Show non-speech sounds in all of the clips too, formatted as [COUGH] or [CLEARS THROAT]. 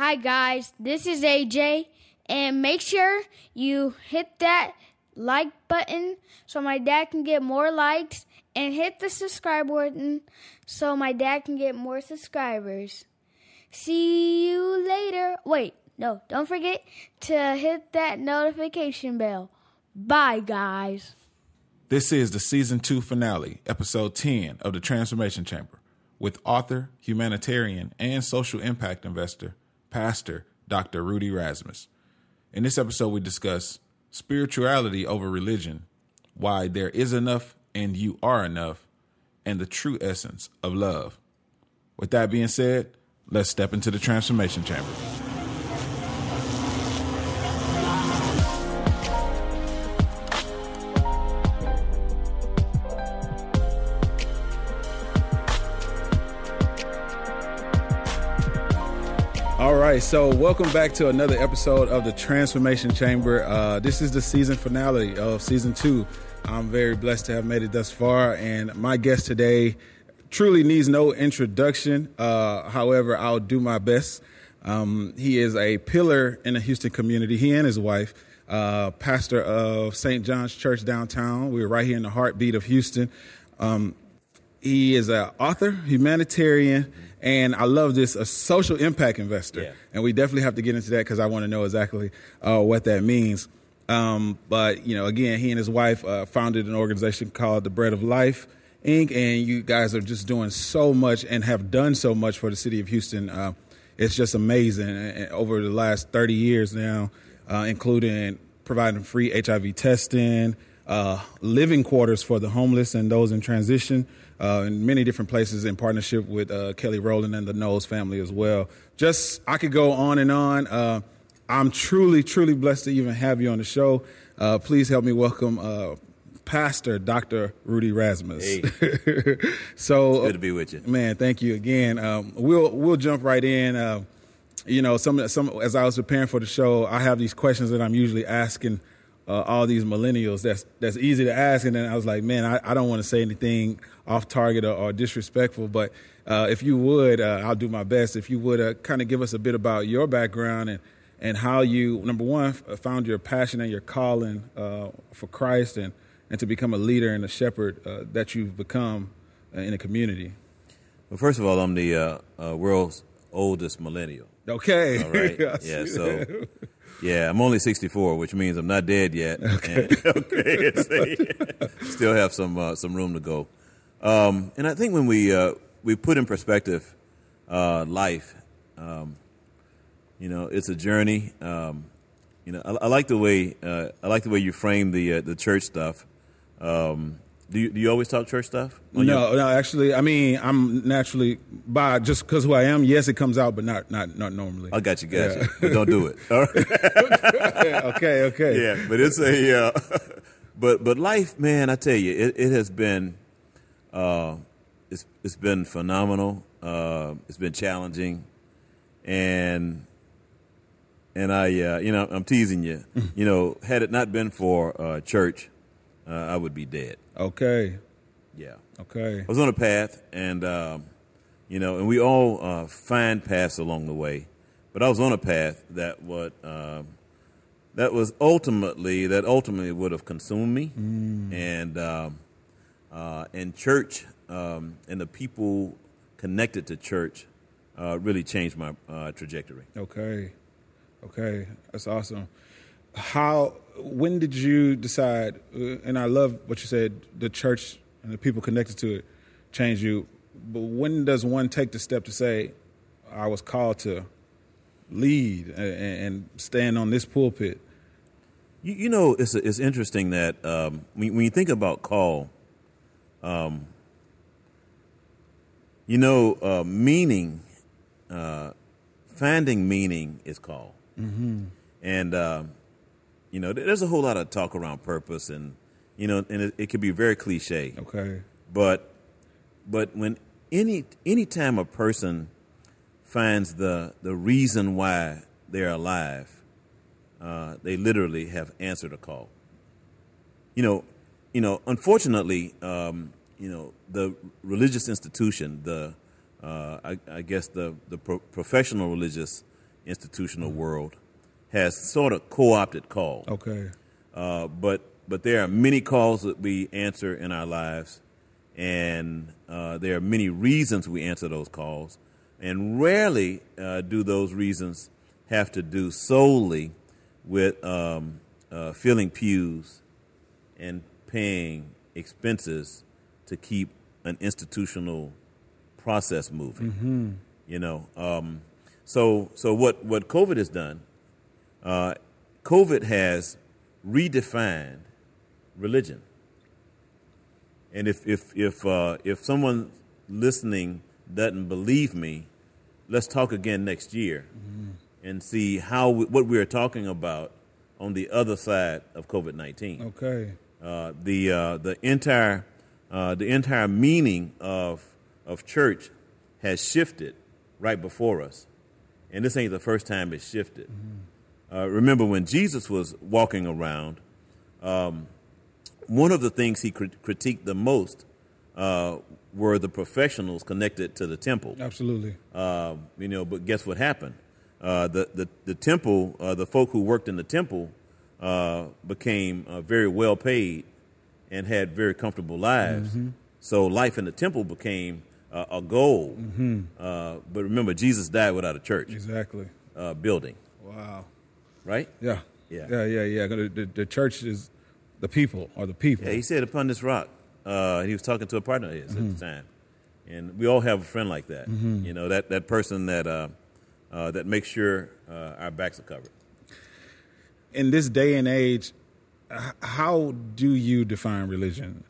Hi, guys. This is AJ. And make sure you hit that like button so my dad can get more likes. And hit the subscribe button so my dad can get more subscribers. See you later. Wait, no, don't forget to hit that notification bell. Bye, guys. This is the season two finale, episode 10 of the Transformation Chamber, with author, humanitarian, and social impact investor, Pastor Dr. Rudy Rasmus. In this episode, we discuss spirituality over religion, why there is enough and you are enough, and the true essence of love. With that being said, let's step into the Transformation Chamber. Right, so welcome back to another episode of the Transformation Chamber. Uh, this is the season finale of season two. I'm very blessed to have made it thus far, and my guest today truly needs no introduction. Uh, however, I'll do my best. Um, he is a pillar in the Houston community. He and his wife, uh, pastor of St. John's Church downtown. We're right here in the heartbeat of Houston. Um, he is an author, humanitarian, and I love this a social impact investor. Yeah. And we definitely have to get into that because I want to know exactly uh, what that means. Um, but you know, again, he and his wife uh, founded an organization called the Bread of Life Inc. And you guys are just doing so much and have done so much for the city of Houston. Uh, it's just amazing. And over the last 30 years now, uh, including providing free HIV testing, uh, living quarters for the homeless and those in transition uh, in many different places in partnership with uh, Kelly Rowland and the Knowles family as well. Just, I could go on and on. Uh, I'm truly, truly blessed to even have you on the show. Uh, please help me welcome uh, Pastor Dr. Rudy Rasmus. Hey. [LAUGHS] so, Good to be with you. Man, thank you again. Um, we'll we'll jump right in. Uh, you know, some some as I was preparing for the show, I have these questions that I'm usually asking uh, all these millennials. That's that's easy to ask, and then I was like, man, I, I don't want to say anything off target or, or disrespectful, but uh, if you would, uh, I'll do my best. If you would, uh, kind of give us a bit about your background and and how you number one found your passion and your calling uh, for Christ and and to become a leader and a shepherd uh, that you've become in a community. Well, first of all, I'm the uh, uh, world's oldest millennial. Okay. All right. [LAUGHS] Yeah. So. Yeah, I'm only 64, which means I'm not dead yet. [LAUGHS] Okay. And, [LAUGHS] okay. so, [LAUGHS] still have some uh, some room to go. Um, and I think when we uh, we put in perspective uh, life, um, you know, it's a journey. Um, you know, I, I like the way uh, I like the way you frame the uh, the church stuff. Um, do you do you always talk church stuff? on your- No, no, actually, I mean, I'm naturally by just because who I am. Yes, it comes out, but not not not normally. I got you, got Yeah. you. But don't do it. [LAUGHS] All right. okay, okay. yeah, but it's a uh, [LAUGHS] but but life, man. I tell you, it, it has been uh, it's it's been phenomenal. Uh, it's been challenging, and and I uh, you know I'm teasing you. you know, had it not been for uh, church, uh, I would be dead. Okay, Yeah. okay. I was on a path, and um, you know, and we all uh, find paths along the way. But I was on a path that what um, that was ultimately that ultimately would have consumed me, and um, uh, and church um, and the people connected to church uh, really changed my uh, trajectory. Okay. Okay. That's awesome. How, when did you decide, uh, and I love what you said, the church and the people connected to it changed you, but when does one take the step to say, I was called to lead and, and stand on this pulpit? You, you know, it's it's interesting that um, when, when you think about call, um, you know, uh, meaning, uh, finding meaning is call, mm-hmm. and um, you know, there's a whole lot of talk around purpose, and you know, and it, it could be very cliche, Okay. but but when any any time a person finds the the reason why they're alive, uh, they literally have answered a call. You know, you know. Unfortunately, um, you know, the religious institution, the uh, I, I guess the the pro- professional religious institutional world has sort of co-opted calls. Okay. Uh, but but there are many calls that we answer in our lives, and uh, there are many reasons we answer those calls, and rarely uh, do those reasons have to do solely with um, uh, filling pews and paying expenses to keep an institutional process moving. You know, um, so so what what COVID has done, uh, COVID has redefined religion. And if if if uh, if someone listening doesn't believe me, let's talk again next year and see how we, what we are talking about on the other side of COVID nineteen. Okay. Uh, the uh, the entire uh, the entire meaning of of church has shifted right before us, and this ain't the first time it's shifted. Uh, remember when Jesus was walking around, um, one of the things he crit- critiqued the most uh, were the professionals connected to the temple. Absolutely. Uh, you know, but guess what happened? Uh, the, the the temple, uh, the folk who worked in the temple, uh, became uh, very well paid and had very comfortable lives. So life in the temple became uh, a goal. Uh, but remember, Jesus died without a church Exactly. uh, building, Wow. Right? Yeah. Yeah. Yeah. Yeah. Yeah. The, the, church is the people are the people. Yeah, he said, "Upon this rock." Uh, he was talking to a partner of his at the time, and we all have a friend like that. You know, that that person that uh, uh, that makes sure uh, our backs are covered. in this day and age, how do you define religion?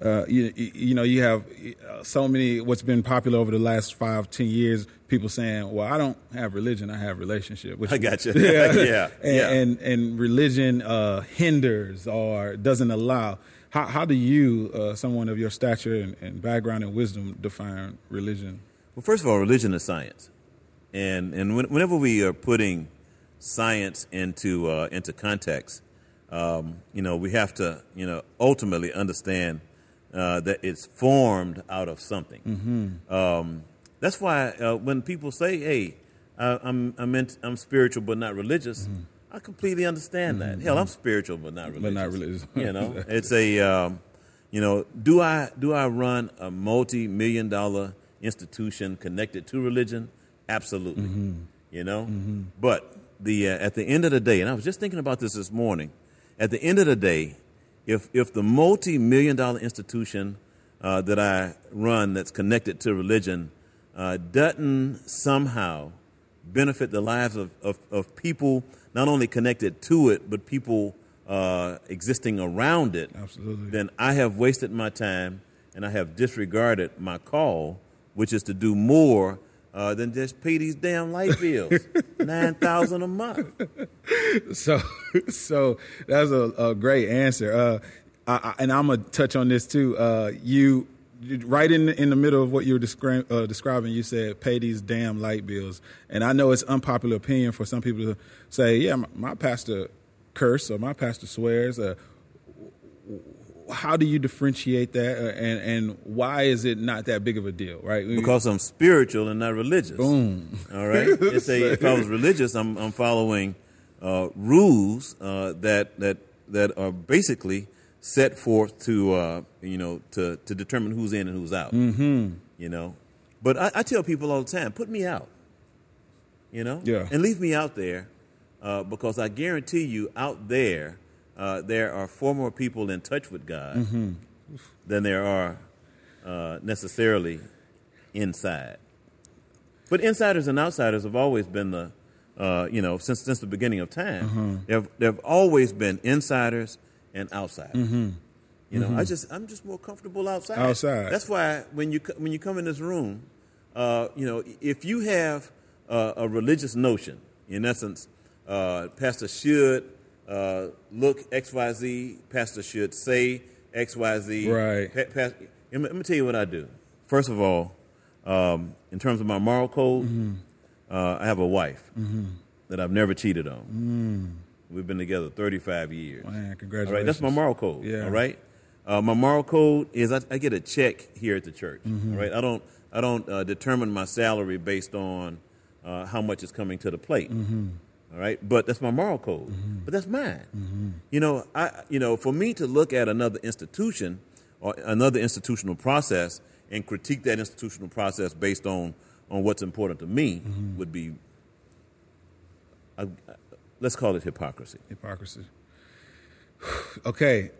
Uh, you, you know, you have uh, so many. What's been popular over the last five, ten years? People saying, "Well, I don't have religion; I have relationship." Which, I got you. [LAUGHS] yeah, [LAUGHS] Yeah, [LAUGHS] and, yeah. and and religion uh, hinders or doesn't allow. How how do you, uh, someone of your stature and, and background and wisdom, define religion? Well, first of all, religion is science, and and when, whenever we are putting science into uh, into context, um, you know, we have to you know ultimately understand uh, that it's formed out of something. Um, that's why uh, when people say, "Hey, I, I'm I'm, in, I'm spiritual but not religious," I completely understand that. Hell, I'm spiritual but not religious. But not religious. you know, [LAUGHS] it's a um, you know, do I do I run a multi-million dollar institution connected to religion? Absolutely. You know, but the uh, at the end of the day, and I was just thinking about this this morning. At the end of the day, if if the multi-million dollar institution uh, that I run that's connected to religion uh, doesn't somehow benefit the lives of, of, of people not only connected to it, but people uh, existing around it, Absolutely. then I have wasted my time and I have disregarded my call, which is to do more uh, than just pay these damn light bills, [LAUGHS] nine thousand a month. So, [LAUGHS] so that's a, a great answer. Uh, I, I, and I'm gonna touch on this too. Uh, you right in the, in the middle of what you were descri- uh, describing, you said pay these damn light bills. And I know it's unpopular opinion for some people to say, yeah, my, my pastor curse or my pastor swears. Uh, how do you differentiate that, uh, and and why is it not that big of a deal, right? Because I'm spiritual and not religious. Boom. All right. [LAUGHS] It's a, if I was religious, I'm, I'm following uh, rules uh, that that that are basically set forth to uh, you know to to determine who's in and who's out. Mm-hmm. You know, but I, I tell people all the time, put me out. You know, Yeah. and leave me out there uh, because I guarantee you, out there, uh, there are far more people in touch with God Mm-hmm. than there are uh, necessarily inside. But insiders and outsiders have always been the, uh, you know, since since the beginning of time. Mm-hmm. There there have always been insiders and outsiders. Mm-hmm. You know, I just I'm just more comfortable outside. Outside. That's why when you when you come in this room, uh, you know, if you have uh, a religious notion, in essence, uh, pastor should uh, look X Y Z, pastor should say X Y Z. Right. Pa- let, me, let me tell you what I do. First of all, um, in terms of my moral code, Mm-hmm. uh, I have a wife that I've never cheated on. We've been together 35 years. Man, All right, congratulations. that's my moral code. Yeah. All right. Uh, my moral code is I, I get a check here at the church. Mm-hmm. All right. I don't I don't uh, determine my salary based on uh, how much is coming to the plate. All right, but that's my moral code. But that's mine. You know, I you know, for me to look at another institution or another institutional process and critique that institutional process based on on what's important to me would be, uh, let's call it hypocrisy. Hypocrisy. [SIGHS] okay,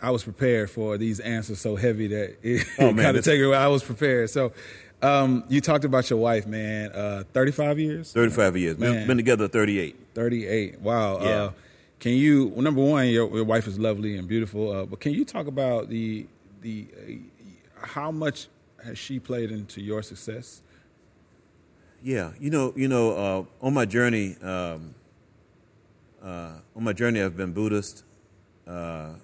I was prepared for these answers so heavy that it Oh, [LAUGHS] man, kind of take it away. I was prepared. So, um, you talked about your wife, man. Uh, Thirty-five years. 35 years. Man. been together 38. 38. Wow. Yeah. Uh, can you? Well, number one, your, your wife is lovely and beautiful. Uh, but can you talk about the the uh, how much has she played into your success? Yeah, you know, you know, uh, on my journey, um, uh, on my journey, I've been Buddhist. Uh,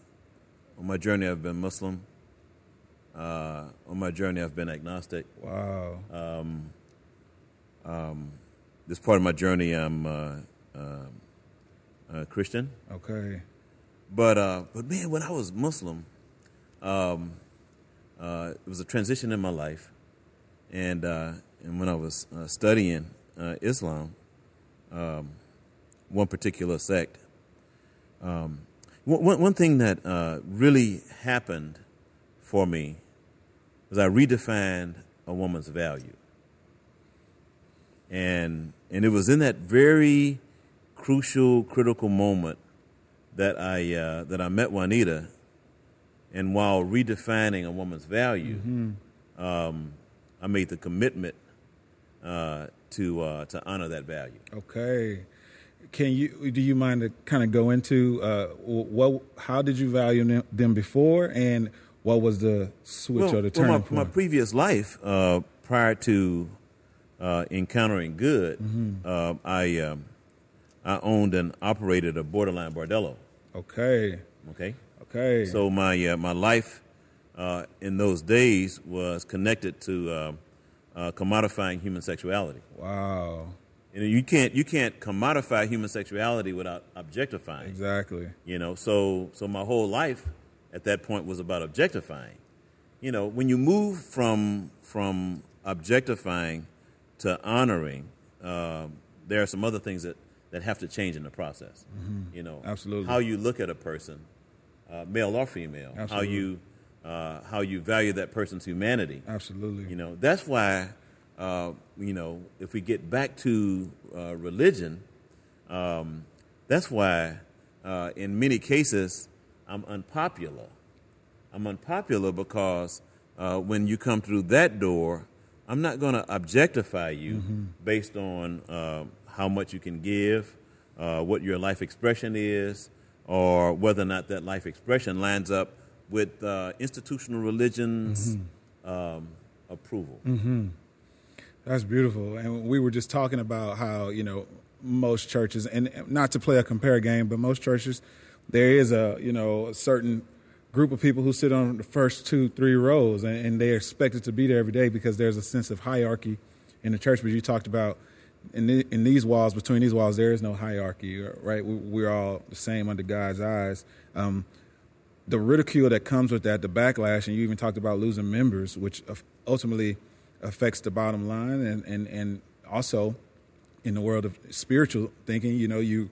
on my journey, I've been Muslim. Uh, on my journey, I've been agnostic. Wow. This part of my journey, I'm uh, uh, uh, Christian. okay. But uh, but man, when I was Muslim, um, uh, it was a transition in my life, and uh, and when I was uh, studying uh, Islam, um, one particular sect, um, one, one- one thing that uh, really happened for me was I redefined a woman's value, and and it was in that very crucial, critical moment that I uh, that I met Juanita, and while redefining a woman's value, um, I made the commitment uh, to uh, to honor that value. Okay. Can you do you mind to kind of go into uh, what how did you value them- them before and what was the switch or the turning my, point? my previous life, uh, prior to uh, encountering good, Mm-hmm. uh, I um, I owned and operated a borderline bordello. okay. Okay. Okay. So my uh, my life uh, in those days was connected to uh, uh, commodifying human sexuality. wow. You know, you can't you can't commodify human sexuality without objectifying. Exactly. You know, so so my whole life at that point was about objectifying. You know, when you move from from objectifying to honoring, um, there are some other things that, that have to change in the process. You know, Absolutely. how you look at a person, uh, male or female, absolutely. how you uh, how you value that person's humanity. Absolutely. You know, that's why, uh, you know, if we get back to uh, religion, um, that's why, uh, in many cases, I'm unpopular. I'm unpopular because uh, when you come through that door, I'm not going to objectify you based on uh, how much you can give, uh, what your life expression is, or whether or not that life expression lines up with uh, institutional religion's um, approval. That's beautiful. And we were just talking about how, you know, most churches, and not to play a compare game, but most churches, there is a, you know, a certain group of people who sit on the first two, three rows, and, and they're expected to be there every day because there's a sense of hierarchy in the church. But you talked about in, the, in these walls, between these walls, there is no hierarchy, right? We, we're all the same under God's eyes. Um, the ridicule that comes with that, the backlash, and you even talked about losing members, which ultimately affects the bottom line, and and and also in the world of spiritual thinking, you know, you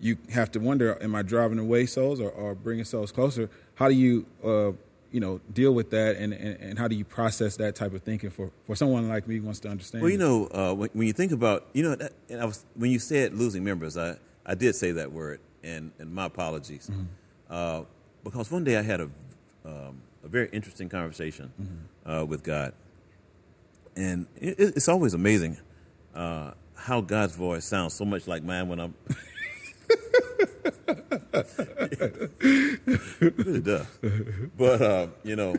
you have to wonder, am I driving away souls or, or bringing souls closer? How do you uh, you know deal with that, and, and and how do you process that type of thinking for for someone like me who wants to understand? Well, you know, uh, when, when you think about, you know, that, and I was when you said losing members, I, I did say that word, and, and my apologies, uh, because one day I had a um, a very interesting conversation uh, with God, and it, it- it's always amazing uh, how God's voice sounds so much like mine when I'm. Really does, but uh, you know,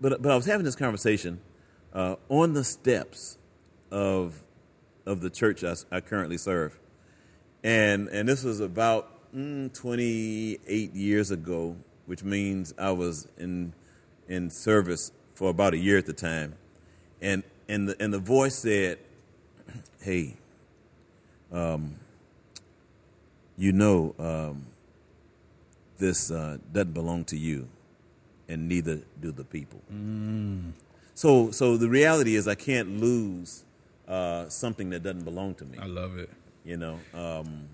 but but I was having this conversation uh, on the steps of of the church I currently serve, and and this was about mm, 28 years ago, which means I was in in service for about a year at the time, and and the and the voice said, [CLEARS THROAT] "Hey, um, you know, um, this uh, doesn't belong to you, and neither do the people." So, so the reality is, I can't lose uh, something that doesn't belong to me. I love it. You know, um,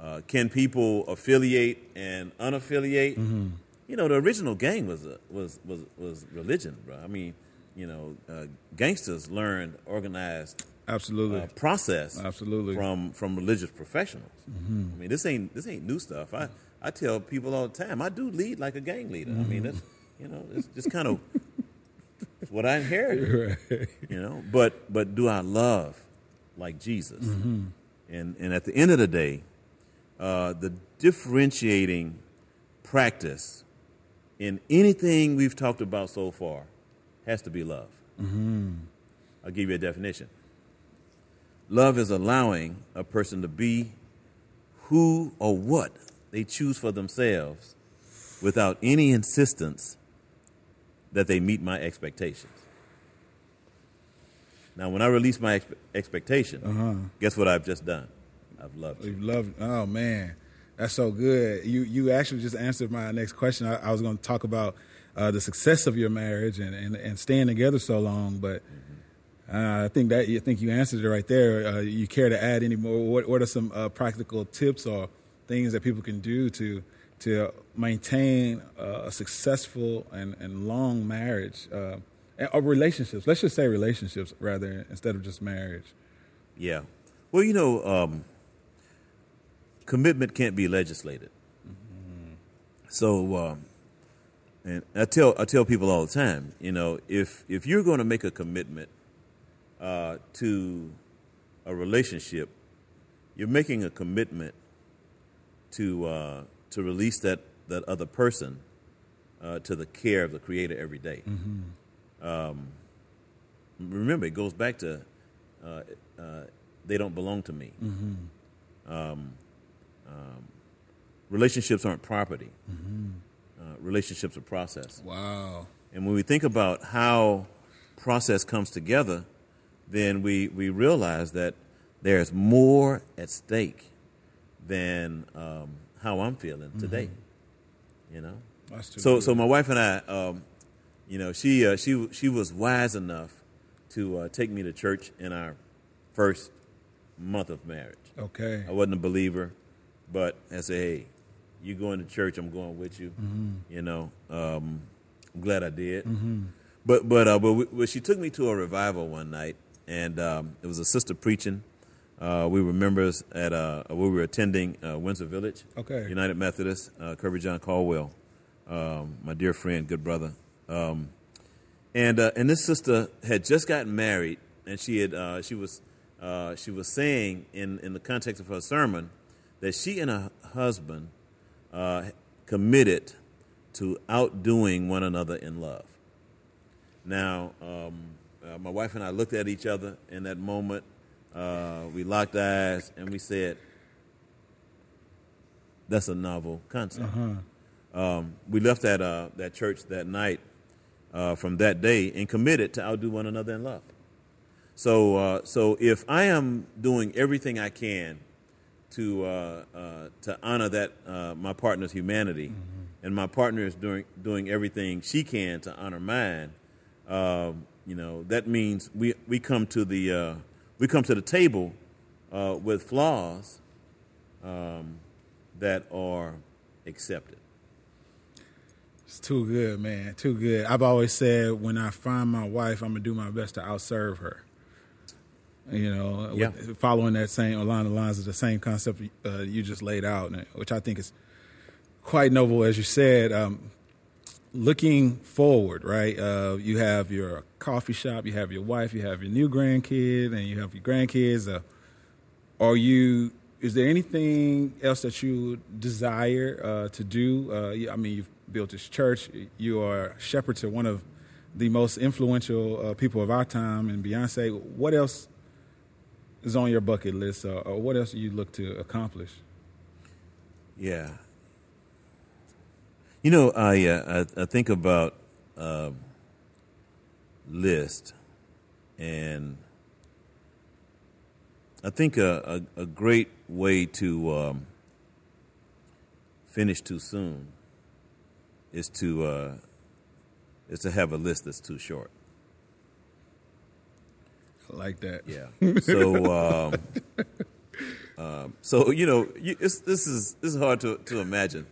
uh, can people affiliate and unaffiliate? Mm-hmm. You know, the original gang was a, was was was religion, bro. I mean, you know, uh, gangsters learned organized Absolutely. uh, process Absolutely. from from religious professionals. Mm-hmm. I mean, this ain't this ain't new stuff. I I tell people all the time, I do lead like a gang leader. I mean, that's you know, it's just kind of [LAUGHS] what I inherited. [LAUGHS] Right. You know, but but do I love like Jesus? Mm-hmm. And and at the end of the day, uh, the differentiating practice in anything we've talked about so far has to be love. Mm-hmm. I'll give you a definition. Love is allowing a person to be who or what they choose for themselves without any insistence that they meet my expectations. Now, when I release my expe- expectation, guess what I've just done? I've loved you. You love. Oh man, that's so good. You you actually just answered my next question. I, I was going to talk about uh, the success of your marriage and, and, and staying together so long, but uh, I think that you think you answered it right there. Uh, you care to add any more? What what are some uh, practical tips or things that people can do to to maintain uh, a successful and, and long marriage uh, or relationships? Let's just say relationships rather instead of just marriage. Yeah. Well, you know, um, commitment can't be legislated. So, um, and I tell I tell people all the time, you know, if if you're going to make a commitment uh, to a relationship, you're making a commitment to uh, to release that that other person uh, to the care of the Creator every day. Um, remember, it goes back to uh, uh, they don't belong to me. Um, um, relationships aren't property. Uh, relationships are process. Wow. And when we think about how process comes together, then we, we realize that there's more at stake than um, how I'm feeling today. You know. So good. so my wife and I, um, you know, she uh, she she was wise enough to uh, take me to church in our first month of marriage. Okay. I wasn't a believer, but I said, hey, you going to church? I'm going with you. You know, um, I'm glad I did. But but uh, but, we, but she took me to a revival one night, and um, it was a sister preaching. Uh, we were members at uh, we were attending uh, Windsor Village, Okay. United Methodist. Uh, Kirbyjon Caldwell, um, my dear friend, good brother. Um, and uh, and this sister had just gotten married, and she had uh, she was uh, she was saying in in the context of her sermon that she and her husband uh, committed to outdoing one another in love. Now, um, uh, my wife and I looked at each other in that moment. Uh, we locked eyes and we said, "That's a novel concept." Um, we left that uh, that church that night uh, from that day and committed to outdo one another in love. So, uh, so if I am doing everything I can to uh, uh, to honor that uh, my partner's humanity, and my partner is doing doing everything she can to honor mine, um, you know that means we we come to the uh, we come to the table uh, with flaws um, that are accepted. It's too good, man. Too good. I've always said when I find my wife, I'm gonna do my best to outserve her. You know, Yeah. with- following that same along the lines of the same concept uh, you just laid out, which I think is quite noble, as you said. Um, looking forward, right? Uh, you have your coffee shop, you have your wife, you have your new grandkid, and you have your grandkids. Uh, are you? Is there anything else that you desire uh, to do? Uh, I mean, you've built this church. You are shepherd to one of the most influential uh, people of our time, and Beyonce. What else is on your bucket list, or, or what else you look to accomplish? Yeah. You know, I uh, I, I think about um, list, and I think a, a, a great way to um, finish too soon is to uh, is to have a list that's too short. Like that. Yeah. So, um, um, so you know, you, this is this is hard to to imagine,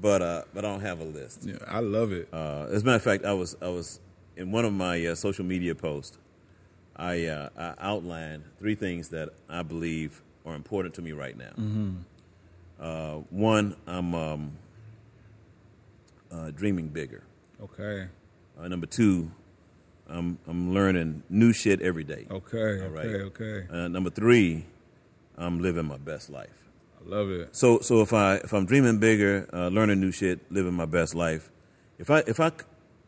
but uh, but I don't have a list. Yeah, I love it. Uh, as a matter of fact, I was I was in one of my uh, social media posts. I, uh, I outlined three things that I believe are important to me right now. Mm-hmm. Uh, one, I'm um, uh, dreaming bigger. Okay. Uh, number two, I'm I'm learning new shit every day. Okay. All right. okay. Okay. Uh, number three, I'm living my best life. I love it. So so if I if I'm dreaming bigger, uh, learning new shit, living my best life, if I if I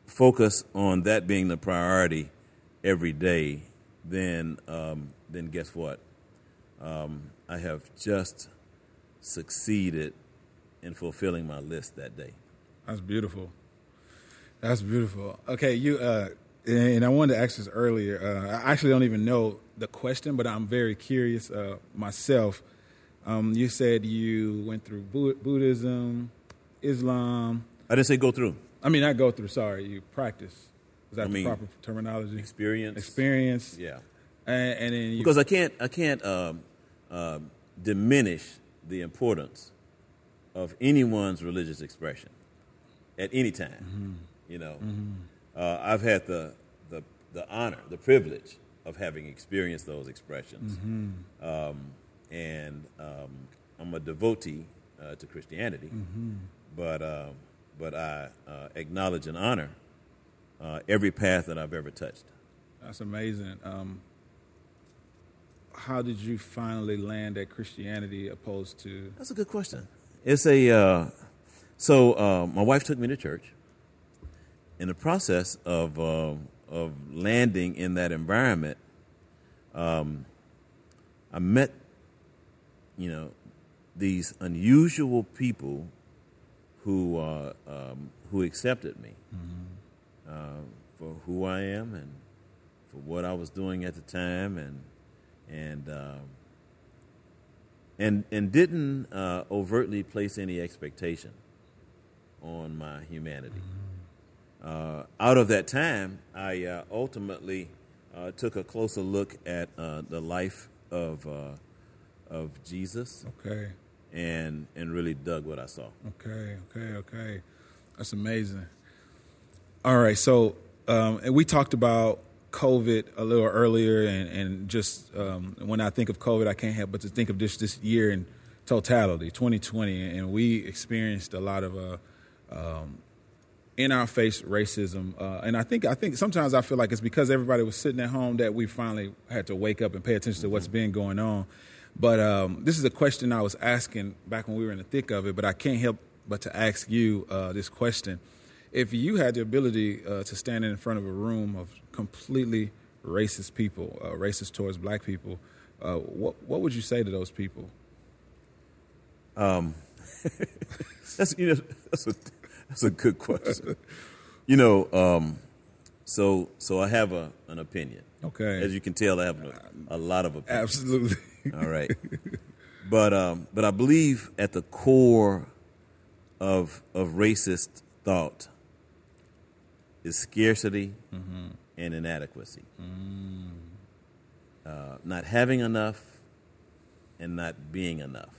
focus on that being the priority every day, then um, then guess what? Um, I have just succeeded in fulfilling my list that day. That's beautiful. That's beautiful. Okay, you uh, and I wanted to ask this earlier. Uh, I actually don't even know the question, but I'm very curious uh, myself. Um, you said you went through Buddhism, Islam. I didn't say go through I mean, I go through. Sorry, you practice. Is that I the mean, proper terminology? experience. Experience. Yeah. And, and then you, because I can't I can't um, um, diminish the importance of anyone's religious expression at any time. You know, uh, I've had the, the the honor, the privilege of having experienced those expressions, um, and um, I'm a devotee uh, to Christianity, but um but I uh, acknowledge and honor uh, every path that I've ever touched. That's amazing. Um, how did you finally land at Christianity opposed to? That's a good question. It's a uh, so uh, my wife took me to church. In the process of uh, of landing in that environment, um, I met you know these unusual people who uh, um, who accepted me uh, for who I am and for what I was doing at the time and and um, and and didn't uh, overtly place any expectation on my humanity. Uh, out of that time, I uh, ultimately uh, took a closer look at uh, the life of uh, of Jesus Okay, and and really dug what I saw. okay, okay, okay. That's amazing. All right, so um, and we talked about COVID a little earlier, and, and just um, when I think of COVID, I can't help but to think of this this year in totality, 2020, and we experienced a lot of uh, um, in our face racism, uh, and I think I think sometimes I feel like it's because everybody was sitting at home that we finally had to wake up and pay attention to what's been going on. But um, this is a question I was asking back when we were in the thick of it, but I can't help but to ask you uh, this question: If you had the ability uh, to stand in front of a room of completely racist people, uh, racist towards black people, uh, what what would you say to those people? [LAUGHS] That's you know that's a that's a good question. you know, um, so so I have a an opinion. Okay, As you can tell, I have a, a lot of opinions. absolutely. All right. but um, but I believe at the core of of racist thought is scarcity and inadequacy. Uh, not having enough and not being enough.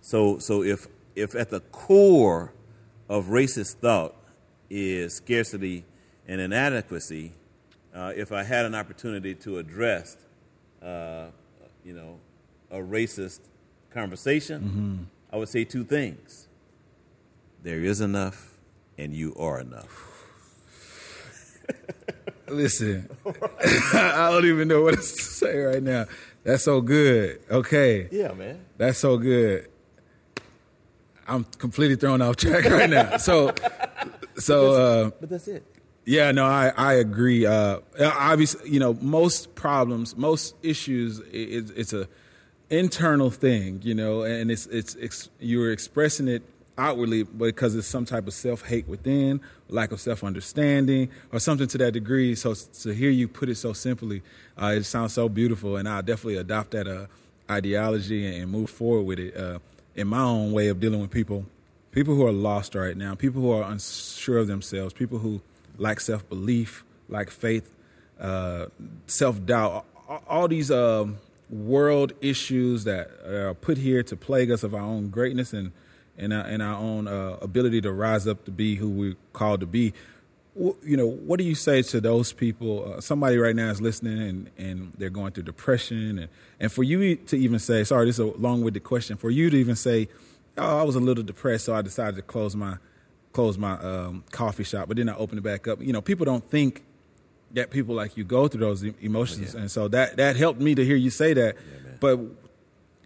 So so if if at the core of racist thought is scarcity and inadequacy, uh, if I had an opportunity to address, uh, you know, a racist conversation, I would say two things: there is enough, and you are enough. [LAUGHS] Listen, [LAUGHS] I don't even know what to say right now. That's so good. Okay. Yeah, man. That's so good. I'm completely thrown off track [LAUGHS] right now. So, so uh, But that's it. yeah, no, I I agree. Uh, obviously, you know, most problems, most issues, it, it's a internal thing, you know, and it's it's, it's you're expressing it outwardly because it's some type of self hate within, lack of self understanding, or something to that degree. So to hear you put it so simply, uh, it sounds so beautiful, and I'll definitely adopt that uh, ideology and, and move forward with it uh, in my own way of dealing with people, people who are lost right now, people who are unsure of themselves, people who lack self belief, lack faith. uh, self doubt, all, these um, world issues that are put here to plague us of our own greatness and and our, and our own uh, ability to rise up to be who we're called to be. You know, what do you say to those people? Uh, somebody right now is listening and, and they're going through depression, and, and for you to even say, sorry, this is a long winded question, for you to even say, oh, I was a little depressed, so I decided to close my close my um, coffee shop, but then I opened it back up. You know, people don't think that people like you go through those emotions, yeah. and so that that helped me to hear you say that. Yeah, but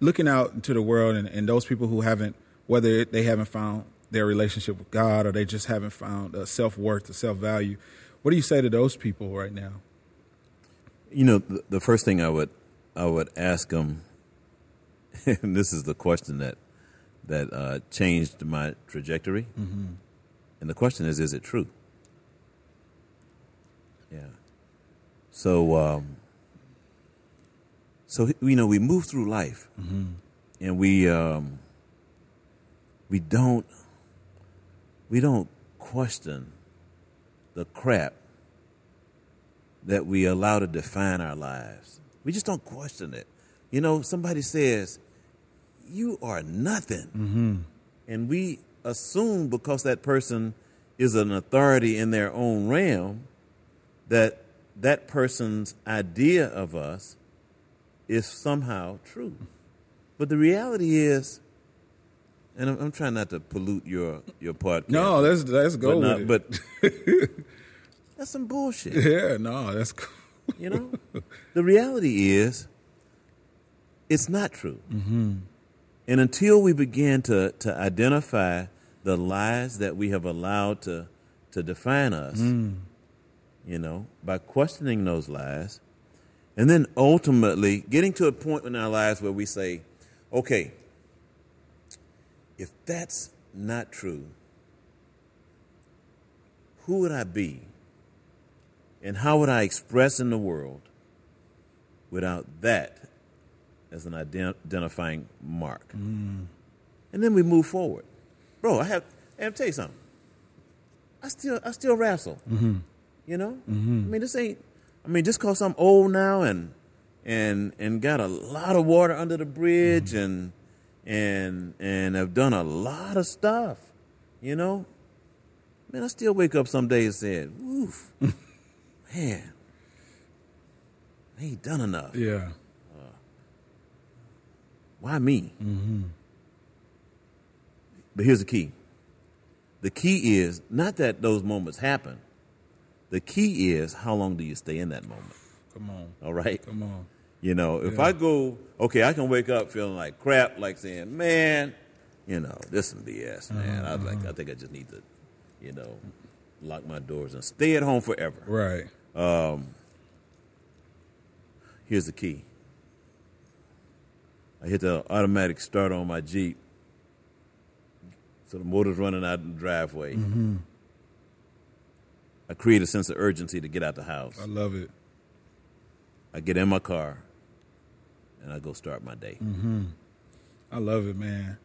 looking out into the world and, and those people who haven't whether they haven't found their relationship with God or they just haven't found a self worth, a self value. What do you say to those people right now? You know, the, the first thing I would I would ask them, [LAUGHS] and this is the question that that uh, changed my trajectory, mm-hmm. and the question is: Is it true? Yeah. So, um, so you know, we move through life, mm-hmm. and we um, we don't we don't question the crap that we allow to define our lives. We just don't question it. You know, somebody says, You are nothing. Mm-hmm. And we assume because that person is an authority in their own realm that that person's idea of us is somehow true. But the reality is, and I'm, I'm, trying not to pollute your your podcast. No, let's let's go but with not, it. But [LAUGHS] that's some bullshit. Yeah, no, that's cool. you know, the reality is, it's not true. Mm-hmm. And until we begin to to identify the lies that we have allowed to to define us, mm. you know, by questioning those lies, and then ultimately getting to a point in our lives where we say, okay if that's not true, who would I be? And how would I express in the world without that as an identifying mark? Mm. And then we move forward. Bro, I have, I have to tell you something. I still, I still wrestle. Mm-hmm. You know, mm-hmm. I mean, this ain't. I mean, just cause I'm old now and and and got a lot of water under the bridge mm-hmm. and and and have done a lot of stuff. You know, man, I still wake up some days and say, "Oof, [LAUGHS] man, I ain't done enough." Yeah. Uh, why me? Mm-hmm. But here's the key. The key is not that those moments happen. The key is how long do you stay in that moment? Come on. All right. Come on. You know, if yeah. I go, okay, I can wake up feeling like crap, like saying, man, you know, this is BS, man. Uh-huh. I like, I think I just need to, you know, lock my doors and stay at home forever. Right. Um, here's the key. I hit the automatic start on my Jeep. So the motor's running out in the driveway. Mm-hmm. I create a sense of urgency to get out the house. I love it. I get in my car and I go start my day. Mm-hmm. I love it, man.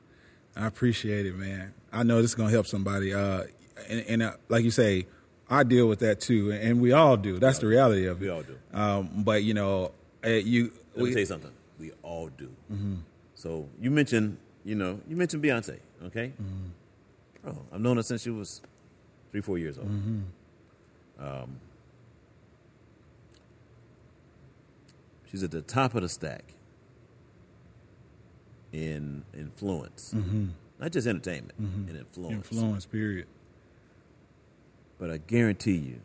I appreciate it, man. I know this is gonna help somebody. Uh, and, and uh, like you say, I deal with that too, and we all do. That's the reality of it. We all do. Um, but you know, uh, you. Let me tell you something. We all do. Mm-hmm. So you mentioned, you know, you mentioned Beyonce. Okay. Mm-hmm. Oh, I've known her since she was three, four years old. Mm-hmm. Um, she's at the top of the stack in influence, mm-hmm. not just entertainment, mm-hmm. in influence. Influence, period. But I guarantee you,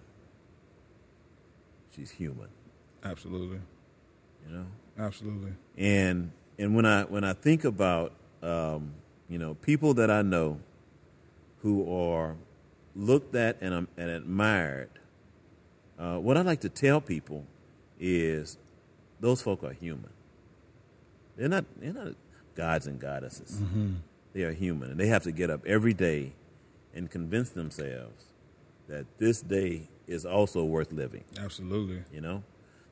she's human. Absolutely. You know. Absolutely. And and when I when I think about um, you know people that I know who are looked at and, um, and admired, uh, what I like to tell people is those folk are human. They're not they're not gods and goddesses. Mm-hmm. They are human, and they have to get up every day and convince themselves that this day is also worth living. Absolutely. You know?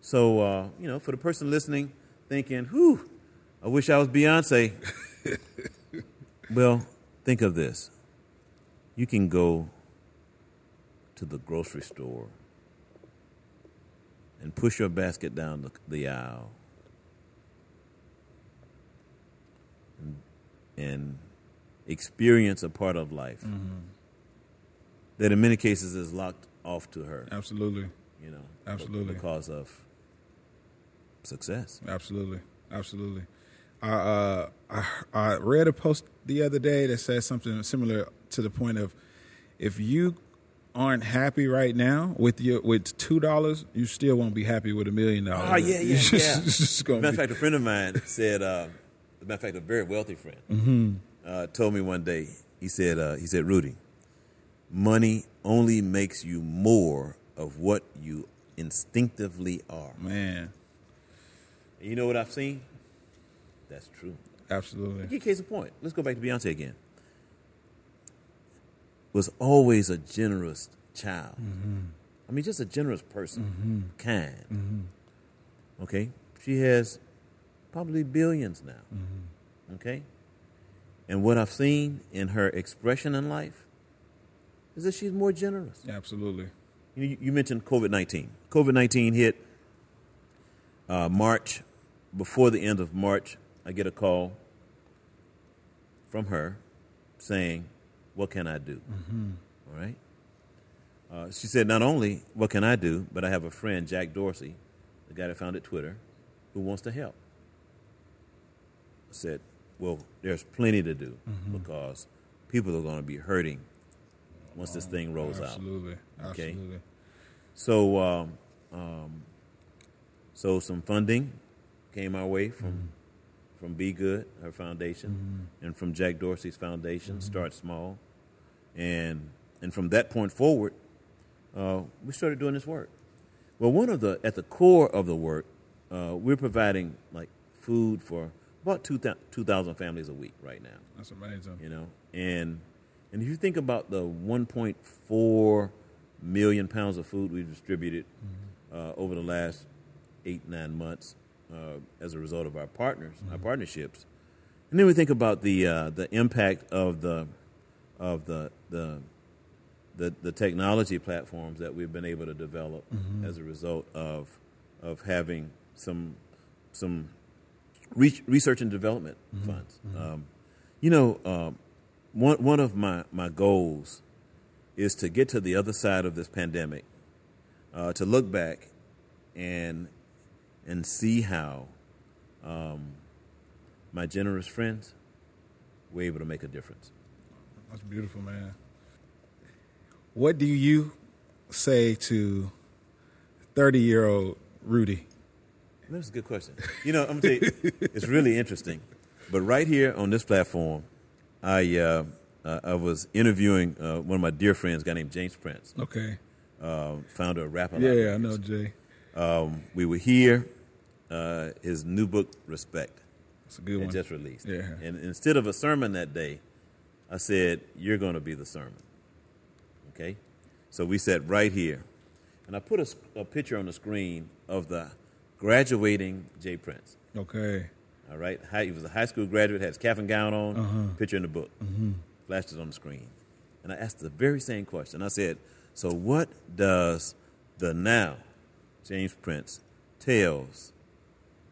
So, uh, you know, for the person listening, thinking, whew, I wish I was Beyonce. [LAUGHS] well, think of this. You can go to the grocery store and push your basket down the, the aisle and experience a part of life that in many cases is locked off to her, Absolutely. you know, Absolutely. because of success. Absolutely, absolutely. I, uh, I I read a post the other day that said something similar to the point of if you aren't happy right now with your with two dollars, you still won't be happy with a million dollars. Oh yeah, yeah, [LAUGHS] yeah. matter of fact, a friend of mine said, uh, a matter of fact, a very wealthy friend Mm-hmm. uh, told me one day. He said, uh, he said, Rudy, money only makes you more of what you instinctively are. man, And you know what I've seen? That's true. absolutely. Give case in point. Let's go back to Beyonce again. Was always a generous child. I mean, just a generous person, kind. Okay, she has probably billions now. Okay, and what I've seen in her expression in life is that she's more generous. Absolutely. You, you mentioned COVID 19. COVID 19 hit uh, March. Before the end of March, I get a call from her saying, What can I do? All right. Uh, she said, Not only what can I do, but I have a friend, Jack Dorsey, the guy that founded Twitter, who wants to help. Said, Well, there's plenty to do because people are going to be hurting once this thing rolls out. Absolutely. Okay. Absolutely. So, um, um, so some funding came our way from from BeyGOOD, her foundation, and from Jack Dorsey's foundation, Start Small, and and from that point forward, uh, we started doing this work. Well, one of the at the core of the work, uh, we're providing like food for about 2,000 families a week right now. That's amazing. you know? And and if you think about the 1.4 million pounds of food we've distributed uh, over the last eight nine months uh, as a result of our partners our partnerships. And then we think about the uh, the impact of the of the the the, the technology platforms that we've been able to develop as a result of of having some some re- research and development funds. Um, you know, um, one one of my my goals is to get to the other side of this pandemic, uh, to look back and and see how um, my generous friends were able to make a difference. That's beautiful, man. What do you say to thirty-year-old Rudy? That's a good question. You know, I'm gonna tell you, it's really interesting. But right here on this platform, I uh, uh, I was interviewing uh, one of my dear friends, a guy named James Prince, Okay. uh, founder of Rap-A-Lot Yeah, I know Jay. Um, we were here. Uh, his new book, Respect, It's a good one. just released. Yeah. And instead of a sermon that day, I said, "You're going to be the sermon." Okay. So we sat right here, and I put a picture on the screen of the graduating Jay Prince. Okay. All right. High, he was a high school graduate, had his cap and gown on, Uh-huh. picture in the book. Flashed it on the screen. And I asked the very same question. I said, So, what does the now James Prince tells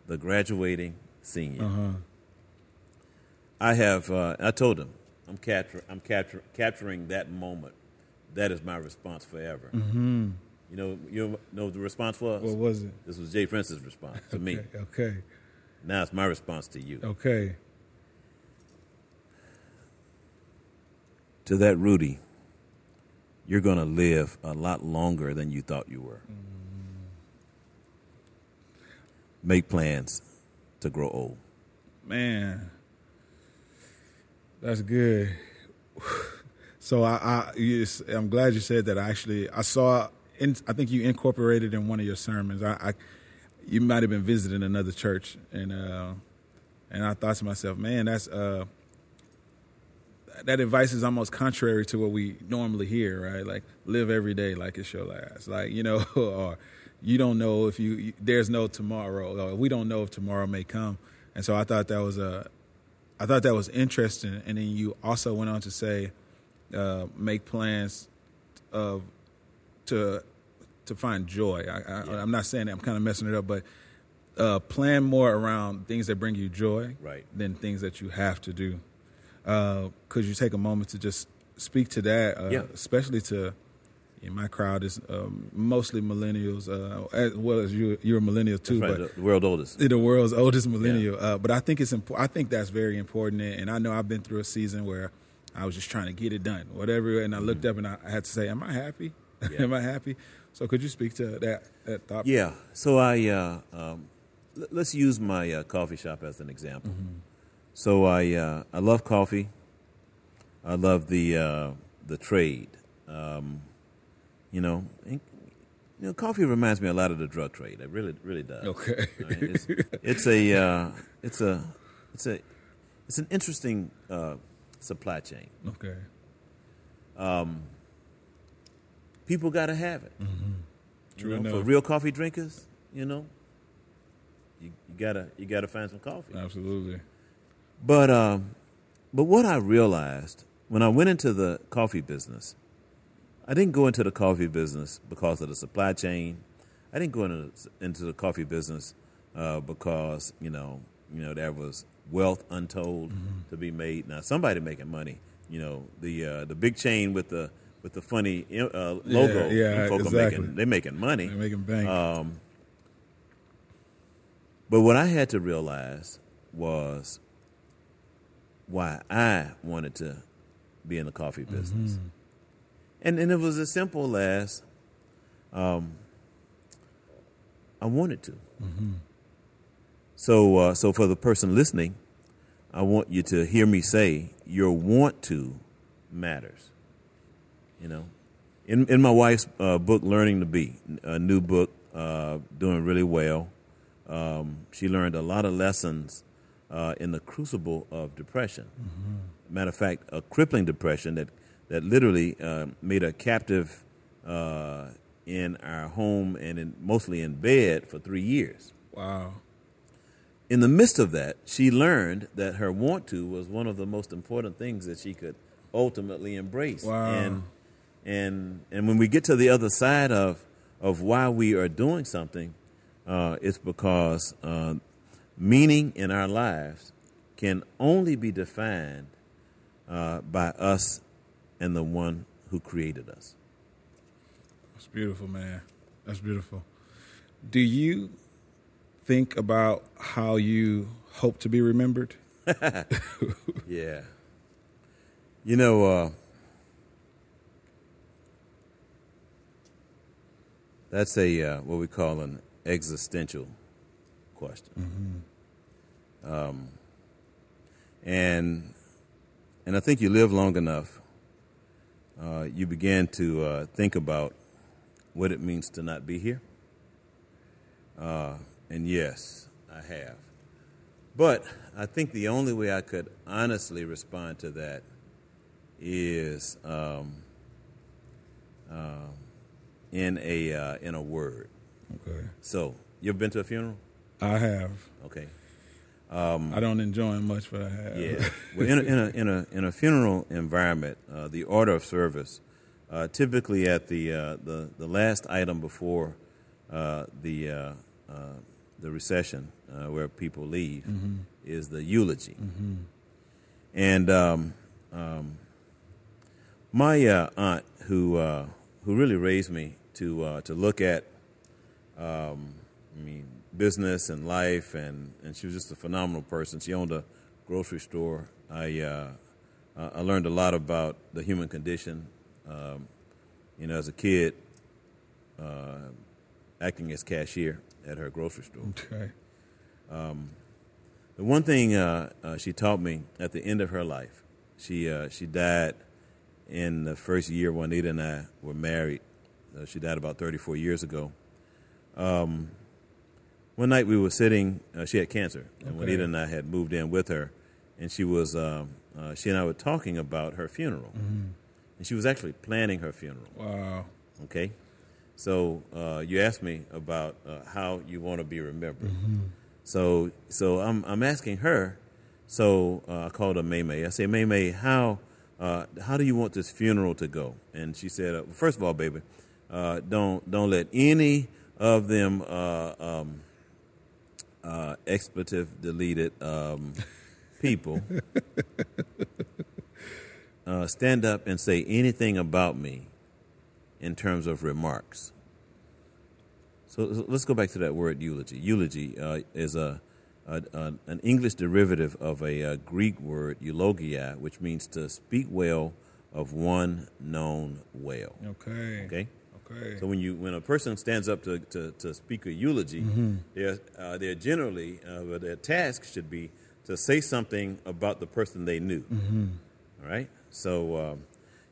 the graduating senior? Uh-huh. I have, uh, I told him, I'm, capture, I'm capture, capturing that moment. That is my response forever. Mm-hmm. You know, you know what the response was? What was it? This was Jay Prince's response to me. Okay. Okay. Now it's my response to you. Okay. to that Rudy, you're going to live a lot longer than you thought you were. Make plans to grow old. Man, that's good. [SIGHS] So I, I you, I'm glad you said that. I actually, I saw. In, I think you incorporated in one of your sermons. I, I you might have been visiting another church, and uh, and I thought to myself, man, that's uh, that advice is almost contrary to what we normally hear, right? Like live every day like it's your last, like you know, [LAUGHS] or you don't know if you, you there's no tomorrow, or we don't know if tomorrow may come. And so I thought that was a, I thought that was interesting. And then you also went on to say, uh, make plans of to to find joy. I, I, I'm not saying that I'm kind of messing it up, but uh, plan more around things that bring you joy Right. than things that you have to do. Uh, you take a moment to just speak to that, uh, Yeah. especially to in my crowd is um, mostly millennials, uh, as well as you. You're a millennial too, Right, but the, world oldest. the world's oldest millennial. Uh, but I think it's important. I think that's very important, and I know I've been through a season where I was just trying to get it done, whatever. And I looked up and I had to say, "Am I happy? Mm-hmm. [LAUGHS] Yeah. Am I happy?" So could you speak to that that thought? Yeah. So I uh, um, l- let's use my uh, coffee shop as an example. So I uh, I love coffee. I love the uh, the trade. Um, you know, and, you know, coffee reminds me a lot of the drug trade. It really really does. Okay. I mean, it's, it's a uh, it's a it's a it's an interesting uh, supply chain. Okay. People got to have it. True you know, for real coffee drinkers, you know, you, you gotta you gotta find some coffee. Absolutely. But um, but what I realized when I went into the coffee business, I didn't go into the coffee business because of the supply chain. I didn't go into into the coffee business uh, because you know you know there was wealth untold to be made. Now somebody making money. You know the uh, the big chain with the with the funny uh, logo. yeah, them folk exactly. making, they making money. They're making bank. Um, but what I had to realize was why I wanted to be in the coffee business. And and it was as simple as um, I wanted to. So uh, so for the person listening, I want you to hear me say your want to matters. You know, in in my wife's uh, book, Learning to Be, a new book, uh, doing really well. Um, she learned a lot of lessons uh, in the crucible of depression. Matter of fact, a crippling depression that that literally uh, made her captive uh, in our home and in, mostly in bed for three years wow. in the midst of that, she learned that her want to was one of the most important things that she could ultimately embrace. Wow. And and and when we get to the other side of of why we are doing something, uh, it's because uh, meaning in our lives can only be defined uh, by us and the one who created us. That's beautiful, man. That's beautiful. Do you think about how you hope to be remembered? [LAUGHS] Yeah. You know, that's a uh, what we call an existential question. Um, and and I think you live long enough, uh, you begin to uh, think about what it means to not be here. Uh, and yes, I have. But I think the only way I could honestly respond to that is um, um in a uh, in a word. Okay. So, you ever been to a funeral? I have. Okay. I don't enjoy them much, but I have. Yeah. [LAUGHS] well, in a, in a in a in a funeral environment, uh, the order of service, uh, typically at the uh, the the last item before uh, the uh, uh, the recession, uh, where people leave, is the eulogy. And um, um, my uh, aunt, who uh, who really raised me to uh, to look at, um, I mean, business and life, and, and she was just a phenomenal person. She owned a grocery store. I uh, I learned a lot about the human condition. Um, you know, as a kid, uh, acting as cashier at her grocery store. Okay. The one thing uh, uh, she taught me at the end of her life, she uh, she died in the first year Juanita and I were married. Uh, she died about 34 years ago. Um, one night we were sitting. Uh, she had cancer, and Okay. Juanita and I had moved in with her, and she was um, uh, she and I were talking about her funeral, and she was actually planning her funeral. Wow. Okay, so uh, you asked me about uh, how you want to be remembered. So, so I'm I'm asking her. So uh, I called her May May. I say, May May, how uh, how do you want this funeral to go? And she said, uh, first of all, baby, Uh, don't don't let any of them uh, um, uh, expletive deleted um, [LAUGHS] people uh, stand up and say anything about me in terms of remarks. So, so let's go back to that word eulogy. Eulogy uh, is a, an English derivative of a, a Greek word eulogia, which means to speak well of one known well. Okay. Okay. Okay. So when you when a person stands up to, to, to speak a eulogy, they're uh, they're generally uh, their task should be to say something about the person they knew. All right. So um,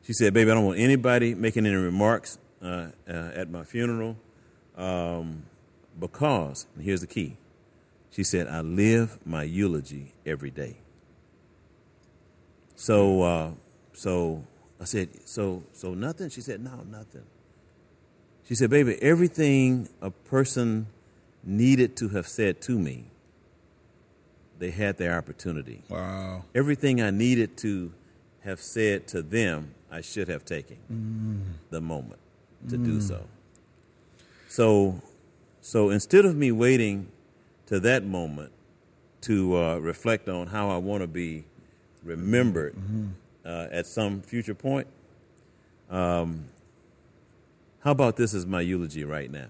she said, "Baby, I don't want anybody making any remarks uh, uh, at my funeral um, because and here's the key." She said, "I live my eulogy every day." So uh, so I said, "So so nothing?" She said, "No, nothing." She said, Baby, everything a person needed to have said to me, they had their opportunity. wow. Everything I needed to have said to them, I should have taken the moment to do so. So, so instead of me waiting to that moment to uh, reflect on how I want to be remembered uh, at some future point, um, how about this as my eulogy right now?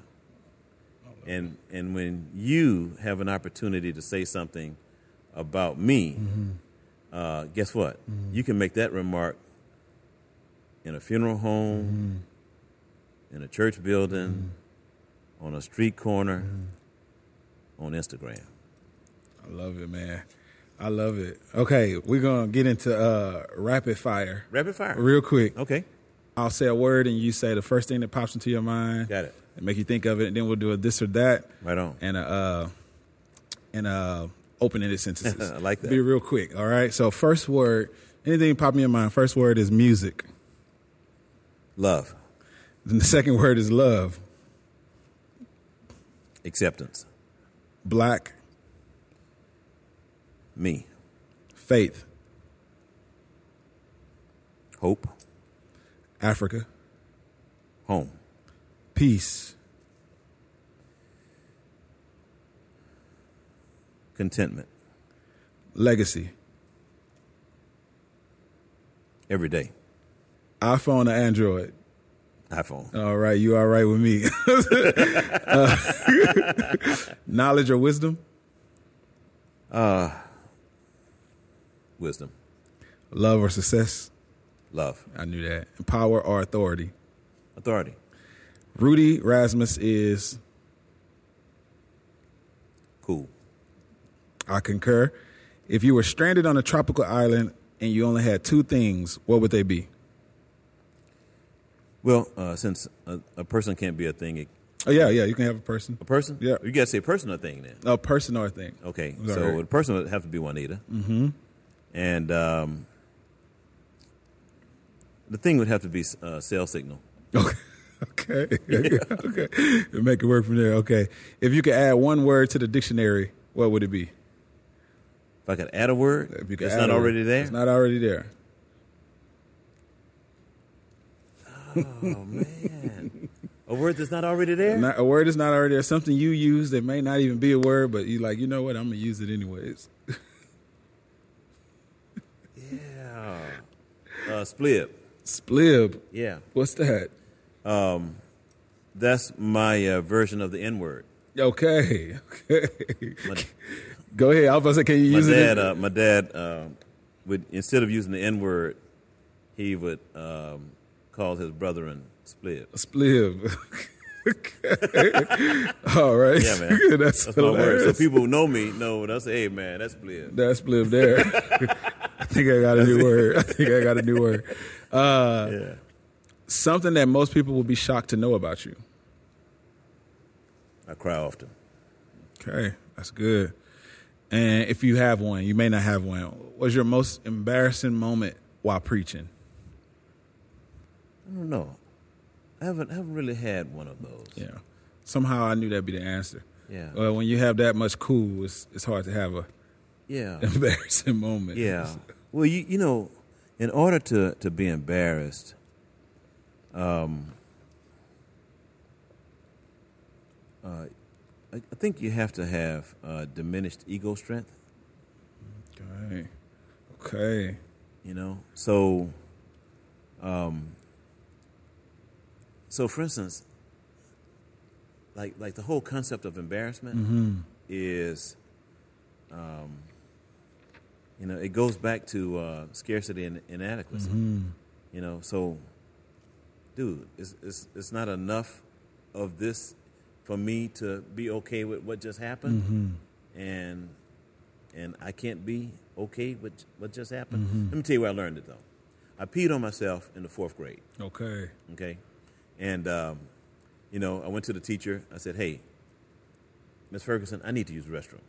And and when you have an opportunity to say something about me, uh, guess what? You can make that remark in a funeral home, in a church building, on a street corner, on Instagram. I love it, man. I love it. Okay, we're gonna get into uh, rapid fire Rapid fire. real quick. Okay, I'll say a word and you say the first thing that pops into your mind. got it. And make you think of it, and then we'll do a this or that. Right on. And a uh, and uh, open-ended sentences. [LAUGHS] I like that. Be real quick. All right. So first word, anything pop in your mind. First word is music. Love, Then the second word is love. acceptance, Black me, faith. hope, Africa home, peace. contentment, Legacy. every day, iPhone or Android. iPhone, All right, you all right with me? [LAUGHS] Uh, [LAUGHS] knowledge or wisdom? Uh, wisdom, Love or success? love, I knew that. Power or authority? authority, Rudy Rasmus is, cool, I concur. If you were stranded on a tropical island and you only had two things, what would they be? Well, uh, since a, a person can't be a thing, it, Oh, yeah, yeah, you can have a person. a person, Yeah. you got to say person or thing then. A person or a thing. Okay, so the person would have to be Juanita, mm-hmm. and um, the thing would have to be uh, cell signal. [LAUGHS] Okay. Okay. [LAUGHS] [LAUGHS] okay. Make it work from there. Okay. If you could add one word to the dictionary, what would it be? If I could add a word, If you could it's not a- already there. It's not already there. oh man, a word that's not already there. Not, a word is not already there. Something you use that may not even be a word, but you like, you know what? I'm gonna use it anyways. yeah, uh, split. Splib. Yeah, What's that? Um, that's my uh, version of the N word. Okay. [LAUGHS] Okay. My, Go ahead. I was about to say, can you use dad, it? uh, my dad uh, would instead of using the N word, he would um, call his brethren. Splib. [LAUGHS] Okay. All right. Yeah, man. [LAUGHS] that's That's my word. So people who know me know say, "Hey, man, that's splib." That's splib there. [LAUGHS] I think I got a new word. I think I got a new word. Uh, Yeah. something that most people will be shocked to know about you. I cry often. Okay, that's good. And if you have one, you may not have one. What's your most embarrassing moment while preaching? I don't know. I haven't haven't really had one of those. Yeah. Somehow I knew that'd be the answer. Yeah. Well, when you have that much cool, it's it's hard to have a Yeah. [LAUGHS] embarrassing moment. Yeah. [LAUGHS] Well, you you know, in order to to be embarrassed, um, uh, I, I think you have to have uh, diminished ego strength. Okay. Okay. You know, so, um, so for instance, like like the whole concept of embarrassment is, um, you know, it goes back to uh, scarcity and inadequacy. You know, so, dude, it's, it's it's not enough of this for me to be okay with what just happened, and and I can't be okay with what just happened. Let me tell you where I learned it though. I peed on myself in the fourth grade. Okay. Okay, and um, you know, I went to the teacher. I said, "Hey, Miss Ferguson, I need to use the restroom."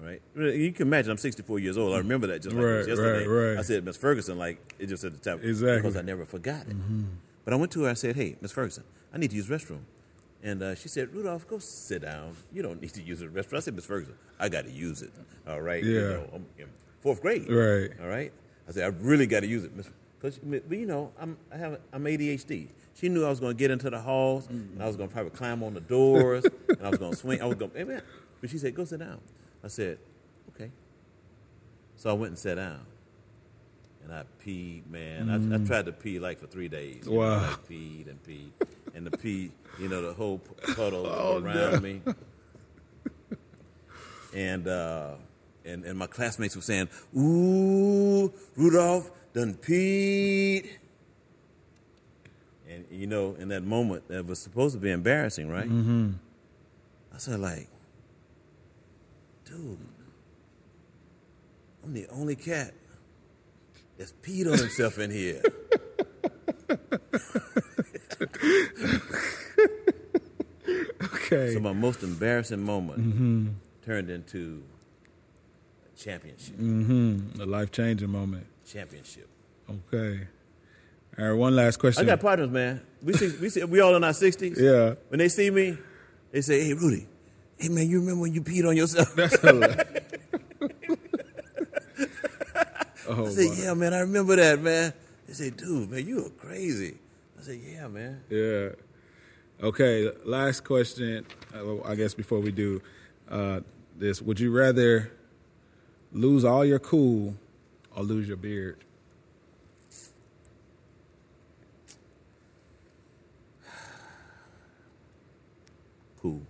All right, you can imagine I'm 64 years old. I remember that just like Right, yesterday. right, right. I said, "Miss Ferguson," like it just at the top Exactly. because I never forgot it. But I went to her. I said, "Hey, Miss Ferguson, I need to use the restroom." And uh, she said, Rudolph, go sit down. You don't [LAUGHS] need to use the restroom. I said, Miss Ferguson, I got to use it. All right. You Yeah. know, I'm in fourth grade. Right. All right. I said, I really got to use it, Miss. Because, but you know, I'm I have I'm ADHD. She knew I was going to get into the halls, and I was going to probably climb on the doors, [LAUGHS] and I was going to swing. I was going, hey man. But she said, go sit down. I said, okay. So I went and sat down, and I peed, man. I, I tried to pee like for three days. you know, Wow. like peed and peed, and the pee, you know, the whole puddle Oh, around no. me. And uh, and and my classmates were saying, "Ooh, Rudolph done peed." And you know, in that moment, that was supposed to be embarrassing, right? Mm-hmm. I said, like, dude, I'm the only cat that's peed on himself in here. [LAUGHS] Okay. So my most embarrassing moment Mm-hmm. turned into a championship. mm-hmm. A life changing moment. Championship. Okay. All right. One last question. I got partners, man. We see, we see, we all in our sixties. Yeah. When they see me, they say, "Hey, Rudy, hey man, you remember when you peed on yourself?" [LAUGHS] That's hilarious. [LAUGHS] oh, I say, wow. "Yeah, man, I remember that, man." They say, "Dude, man, you are crazy." I say, "Yeah, man." Yeah. Okay. Last question. uh, I guess before we do uh, this, would you rather lose all your cool or lose your beard? Cool.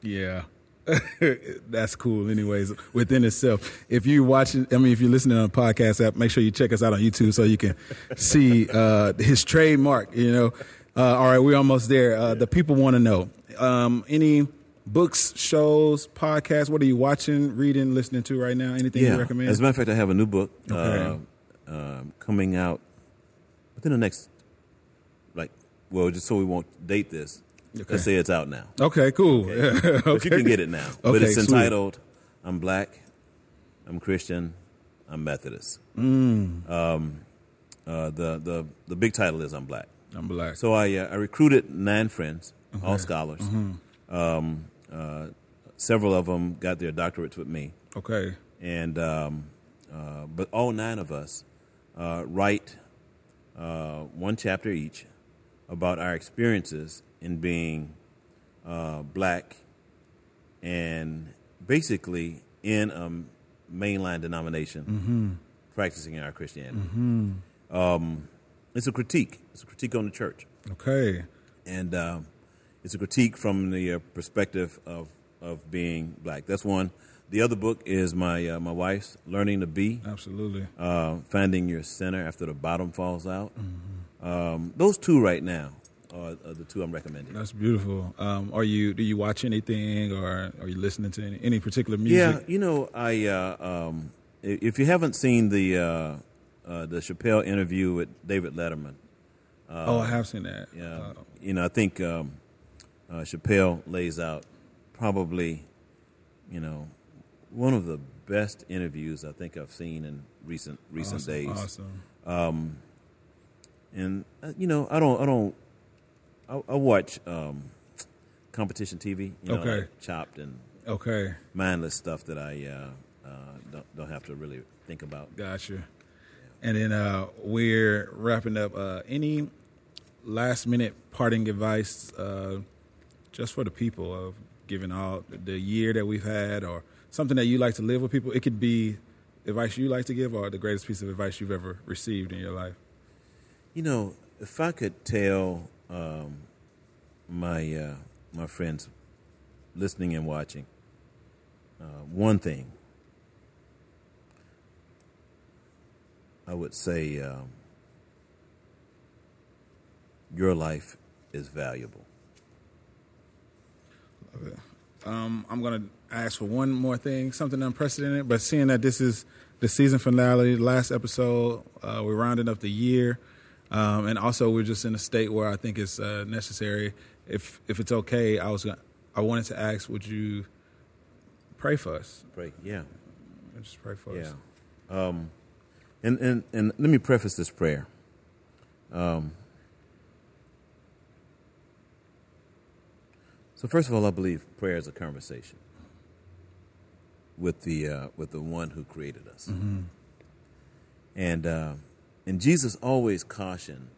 Yeah. [LAUGHS] That's cool, anyways, within itself. If you're watching, I mean, if you're listening on a podcast app, make sure you check us out on YouTube so you can [LAUGHS] see uh, his trademark. You know, uh, all right, we're almost there. Uh, the people want to know um, any books, shows, podcasts. What are you watching, reading, listening to right now? Anything you recommend? As a matter of fact, I have a new book Okay. uh, um, coming out within the next, like, well, just so we won't date this. Okay. Let's say it's out now. okay, cool. Yeah, [LAUGHS] But you can get it now. but Okay, it's sweet. entitled "I'm Black, I'm Christian, I'm Methodist." Mm. Um, uh, the the the big title is "I'm Black." I'm black. So I uh, I recruited nine friends, Mm-hmm. all scholars. Um, uh, several of them got their doctorates with me, okay, and um, uh, but all nine of us uh, write uh, one chapter each about our experiences in being uh, black and basically in a mainline denomination practicing our Christianity. Um, it's a critique. It's a critique on the church okay, and um, it's a critique from the uh, perspective of of being black. That's one. The other book is my uh, my wife's "Learning to Be," absolutely. uh, finding your center after the bottom falls out. Um, those two right now are, are the two I'm recommending. That's beautiful. Um, are you? Do you watch anything, or are you listening to any, any particular music? Yeah, you know, I uh, um, if you haven't seen the uh, uh, the Chappelle interview with David Letterman, oh, I have seen that. Yeah, Uh, you know, I think um, uh, Chappelle lays out probably, you know, one of the best interviews I think I've seen in recent recent awesome, days. Awesome. And uh, you know, I don't, I don't, I, I watch um, competition TV. You know, Okay. like Chopped and Okay, mindless stuff that I uh, uh, don't don't have to really think about. gotcha. And then uh, we're wrapping up. Uh, any last minute parting advice, uh, just for the people of giving all the year that we've had, or something that you like to live with people. It could be advice you like to give, or the greatest piece of advice you've ever received in your life. You know, if I could tell um, my uh, my friends listening and watching uh, one thing, I would say um, your life is valuable. Um, I'm to ask for one more thing, something unprecedented, but seeing that this is the season finale, last episode, uh, we're rounding up the year. Um, and also, we're just in a state where I think it's uh, necessary. If if it's okay, I was gonna, I wanted to ask, would you pray for us? Pray, yeah, just pray for yeah. us. Um, and and and let me preface this prayer. Um, so first of all, I believe prayer is a conversation with the uh, with the one who created us, and uh, and Jesus always cautioned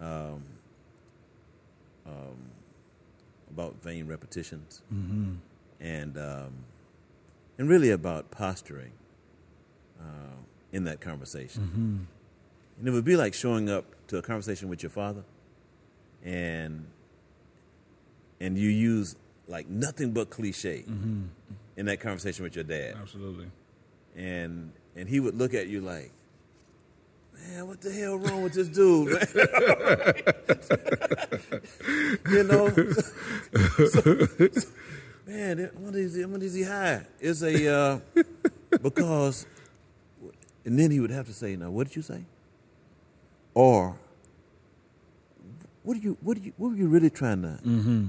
um, um, about vain repetitions, and um, and really about posturing uh, in that conversation. And it would be like showing up to a conversation with your father, and and you use like nothing but cliche in that conversation with your dad, Absolutely. and and he would look at you like, man, what the hell wrong with this dude, man? [LAUGHS] you know, So- [LAUGHS] so- man, what is he, what is he high? It's a uh, because, and then he would have to say, now, what did you say? Or, what are you, what are you, what were you really trying to? Mm-hmm.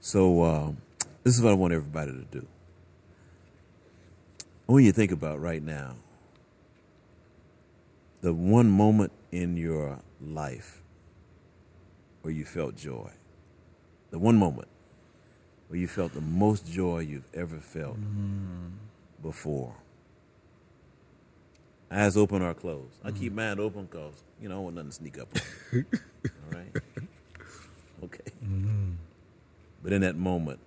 So, um, this is what I want everybody to do. Want you think about right now the one moment in your life where you felt joy. The one moment where you felt the most joy you've ever felt mm-hmm. before. Eyes open or closed. I keep mm-hmm. mine open because, you know, I want nothing to sneak up on me. [LAUGHS] All right? [LAUGHS] Okay. Mm-hmm. But in that moment,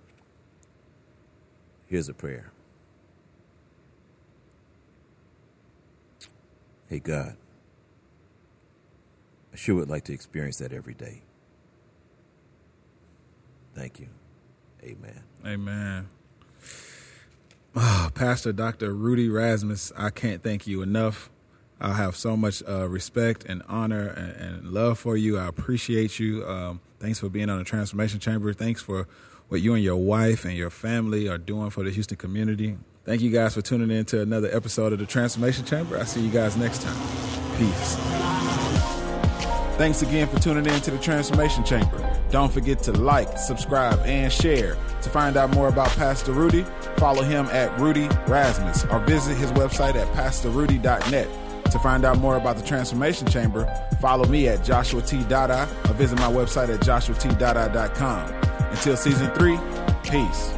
here's a prayer. Hey, God, I sure would like to experience that every day. Thank you. Amen. Amen. Ah, Pastor Dr. Rudy Rasmus, I can't thank you enough. I have so much uh, respect and honor and, and love for you. I appreciate you. Um, thanks for being on the Transformation Chamber. Thanks for what you and your wife and your family are doing for the Houston community. Thank you guys for tuning in to another episode of the Transformation Chamber. I'll see you guys next time. Peace. Thanks again for tuning in to the Transformation Chamber. Don't forget to like, subscribe, and share. To find out more about Pastor Rudy, follow him at Rudy Rasmus or visit his website at pastorrudy.net. To find out more about the Transformation Chamber, follow me at Joshua T. Dada or visit my website at joshuatdada.com. Until season three, peace.